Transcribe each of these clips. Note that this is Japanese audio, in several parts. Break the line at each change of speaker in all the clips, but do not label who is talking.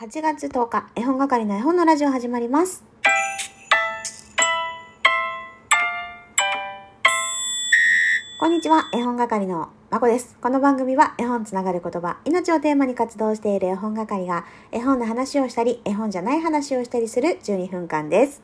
8月10日、絵本係の絵本のラジオ始まります。こんにちは、絵本係のまこです。この番組は絵本つながる言葉、命をテーマに活動している絵本係が絵本の話をしたり、絵本じゃない話をしたりする12分間です。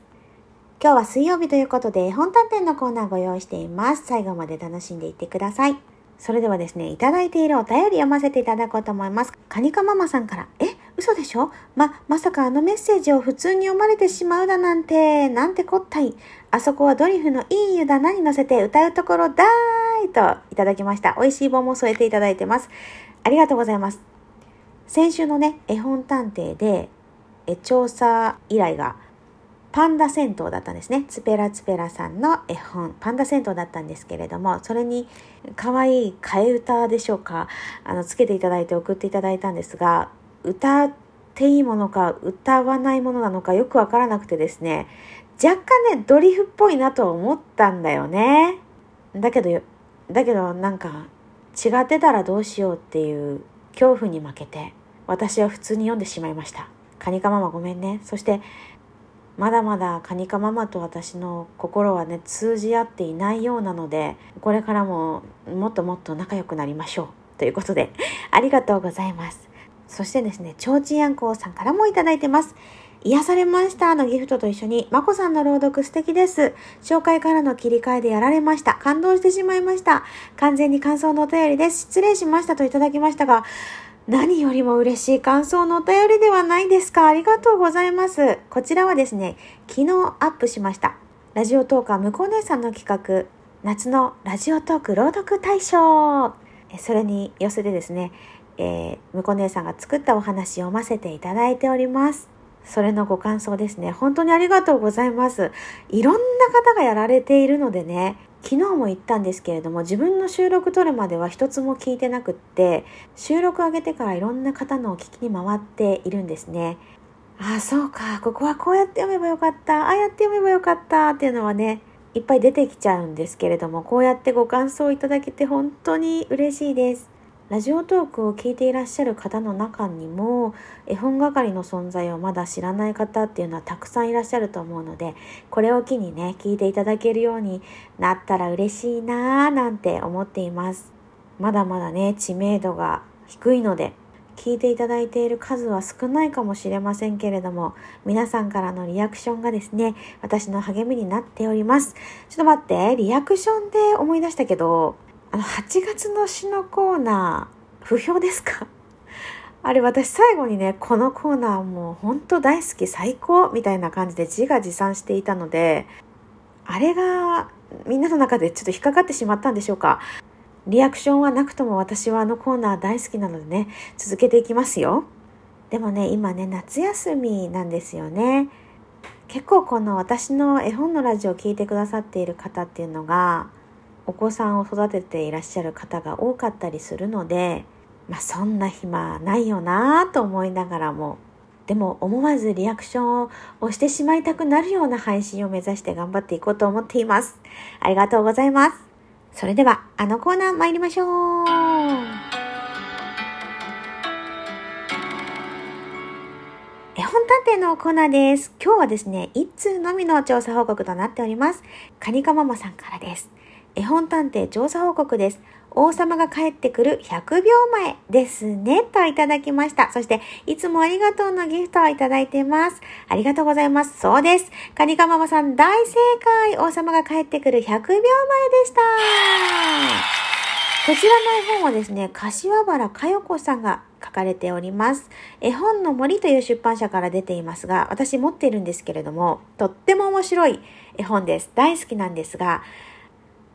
今日は水曜日ということで絵本探偵のコーナーご用意しています。最後まで楽しんでいってください。それではですね、いただいているお便り読ませていただこうと思います。カニカママさんから、え、嘘でしょ？ま、まさかあのメッセージを普通に読まれてしまうだなんて、なんてこったい。あそこはドリフのいい湯棚に乗せて歌うところだーいといただきました。美味しい棒も添えていただいてます。ありがとうございます。先週のね、絵本探偵で、え調査依頼がパンダ銭湯だったんですね。ツペラツペラさんの絵本、パンダ銭湯だったんですけれども、それに可愛い替え歌でしょうか、あの、つけていただいて送っていただいたんですが、歌っていいものか歌わないものなのかよくわからなくてですね、若干ね、ドリフっぽいなと思ったんだよね。だけど、だけどなんか、違ってたらどうしようっていう恐怖に負けて、私は普通に読んでしまいました。カニカママごめんね。そして、まだまだカニカママと私の心はね通じ合っていないようなのでこれからももっともっと仲良くなりましょうということでありがとうございますそしてですねちょうちんあんこうさんからもいただいてます癒されましたのギフトと一緒にまこさんの朗読素敵です紹介からの切り替えでやられました感動してしまいました完全に感想のお便りです失礼しましたといただきましたが何よりも嬉しい感想のお便りではないですか。ありがとうございます。こちらはですね、昨日アップしました。ラジオトーカー向こう姉さんの企画、夏のラジオトーク朗読大賞。それに寄せてですね、えー、向こ姉さんが作ったお話を読ませていただいております。それのご感想ですね。本当にありがとうございます。いろんな方がやられているのでね、昨日も言ったんですけれども自分の収録撮るまでは一つも聞いてなくって収録上げてからいろんな方のを聞きに回っているんですねああそうかここはこうやって読めばよかったああやって読めばよかったっていうのはねいっぱい出てきちゃうんですけれどもこうやってご感想いただけて本当に嬉しいですラジオトークを聞いていらっしゃる方の中にも絵本係の存在をまだ知らない方っていうのはたくさんいらっしゃると思うのでこれを機にね聞いていただけるようになったら嬉しいなーなんて思っています。まだまだね知名度が低いので聞いていただいている数は少ないかもしれませんけれども皆さんからのリアクションがですね私の励みになっております。ちょっと待ってリアクションで思い出したけどあの、8月の詩のコーナー、不評ですか？あれ私最後にね、このコーナーもうほんと大好き最高みたいな感じで自画自賛していたので、あれがみんなの中でちょっと引っかかってしまったんでしょうか？リアクションはなくとも私はあのコーナー大好きなのでね、続けていきますよ。でもね、今ね、夏休みなんですよね。結構この私の絵本のラジオを聴いてくださっている方っていうのが、お子さんを育てていらっしゃる方が多かったりするので、まあそんな暇ないよなと思いながらも、でも思わずリアクションを押してしまいたくなるような配信を目指して頑張っていこうと思っています。ありがとうございます。それでは、あのコーナー参りましょう。絵本探偵のコーナーです。今日はですね、一通のみの調査報告となっております。カニカママさんからです。絵本探偵調査報告です。王様が帰ってくる100秒前ですね。といただきました。そして、いつもありがとうのギフトをいただいています。ありがとうございます。そうです。カニカママさん大正解。王様が帰ってくる100秒前でした。こちらの絵本はですね、柏原佳代子さんが書かれております。絵本の森という出版社から出ていますが、私持っているんですけれども、とっても面白い絵本です。大好きなんですが、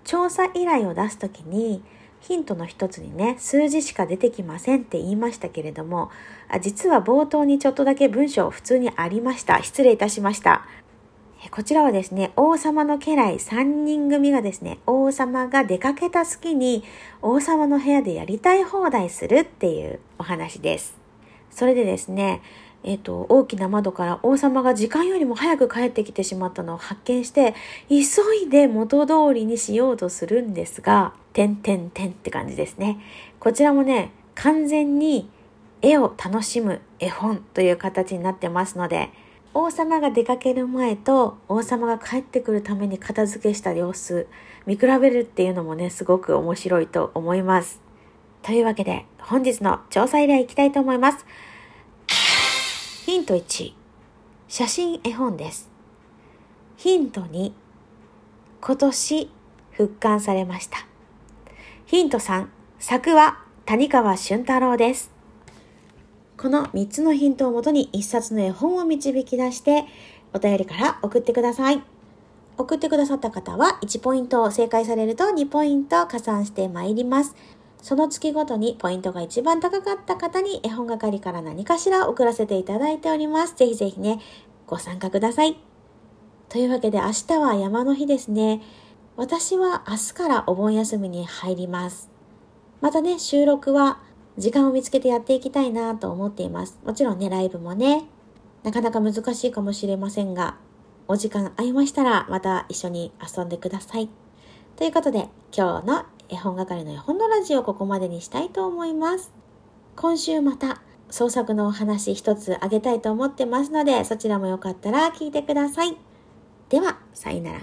調査依頼を出すときにヒントの一つにね数字しか出てきませんって言いましたけれどもあ実は冒頭にちょっとだけ文章普通にありました。失礼いたしました。こちらはですね王様の家来3人組がですね王様が出かけた隙に王様の部屋でやりたい放題するっていうお話です。それでですねえっ、と、大きな窓から王様が時間よりも早く帰ってきてしまったのを発見して、急いで元通りにしようとするんですが、てんてんてんって感じですね。こちらもね、完全に絵を楽しむ絵本という形になってますので、王様が出かける前と王様が帰ってくるために片付けした様子、見比べるっていうのもね、すごく面白いと思います。というわけで、本日の調査依頼いきたいと思います。ヒント1、写真絵本です。ヒント2、今年復刊されました。ヒント3、作は谷川俊太郎です。この3つのヒントをもとに1冊の絵本を導き出してお便りから送ってください。送ってくださった方は1ポイントを、正解されると2ポイント加算してまいります。その月ごとにポイントが一番高かった方に絵本係から何かしら送らせていただいております。ぜひぜひね、ご参加ください。というわけで明日は山の日ですね。私は明日からお盆休みに入ります。またね、収録は時間を見つけてやっていきたいなと思っています。もちろんね、ライブもね、なかなか難しいかもしれませんが、お時間合いましたらまた一緒に遊んでください。ということで、今日の絵本係の絵本のラジオここまでにしたいと思います。今週また創作のお話一つあげたいと思ってますので、そちらもよかったら聞いてください。では、さよなら、